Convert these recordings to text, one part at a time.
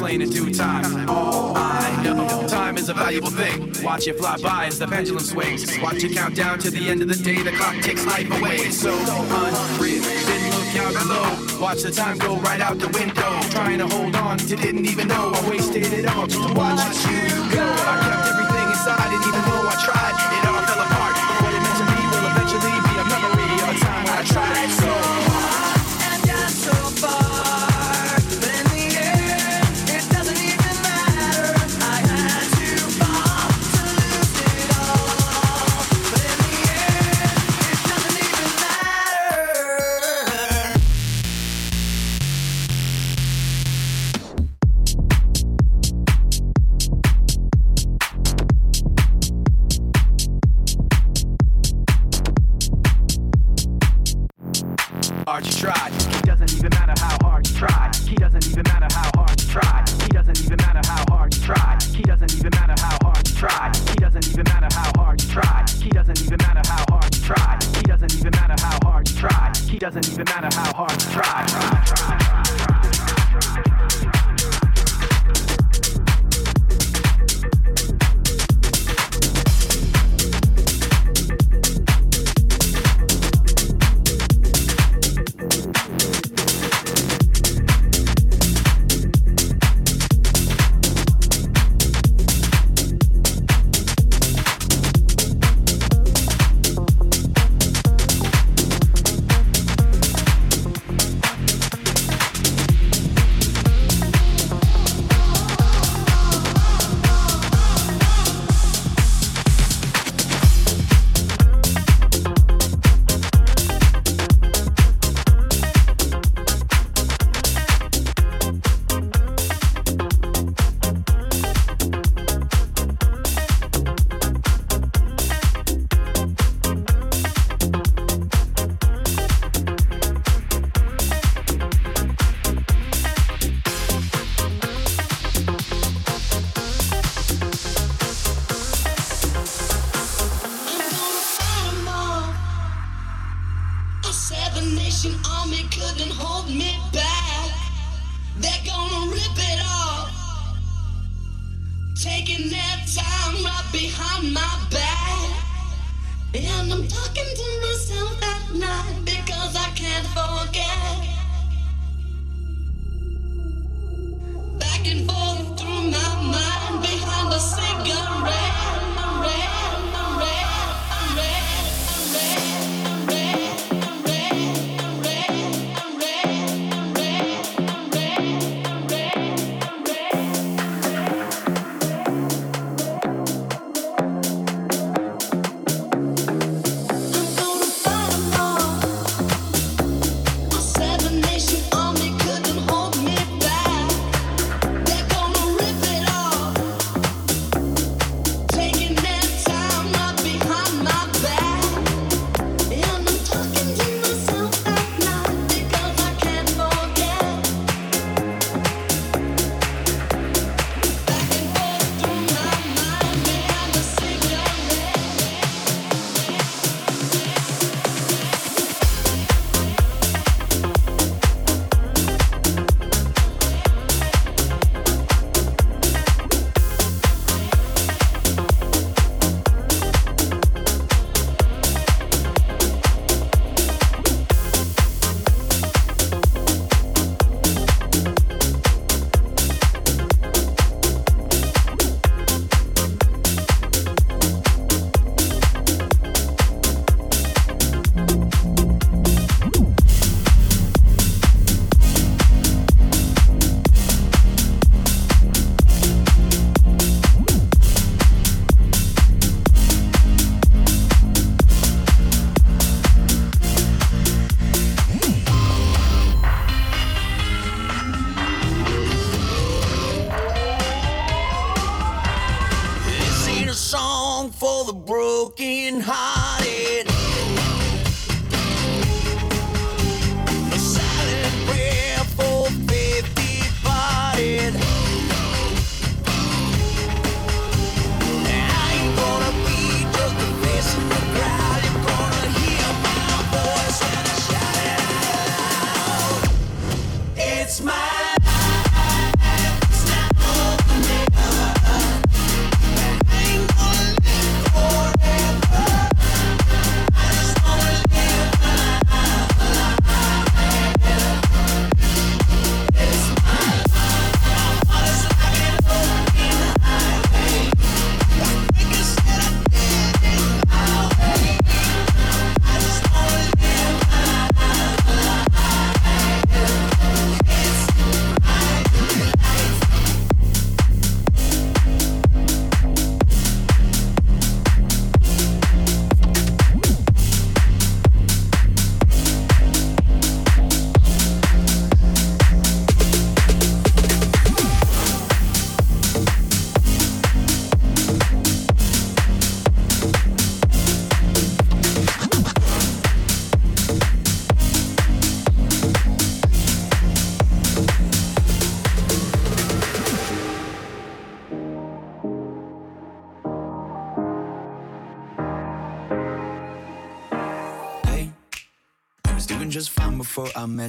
explain in due time. All I know, time is a valuable thing. Watch it fly by as the pendulum swings. Watch it count down to the end of the day. The clock takes life away. It's so unreal. Didn't look out below. Watch the time go right out the window. Trying to hold on to didn't even know I wasted it all just to watch you go. I kept everything inside, and even though I tried,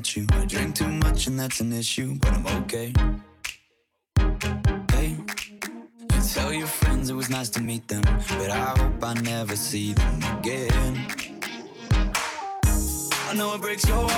at you. I drink too much and that's an issue, but I'm okay. Hey, you tell your friends it was nice to meet them, but I hope I never see them again. I know it breaks your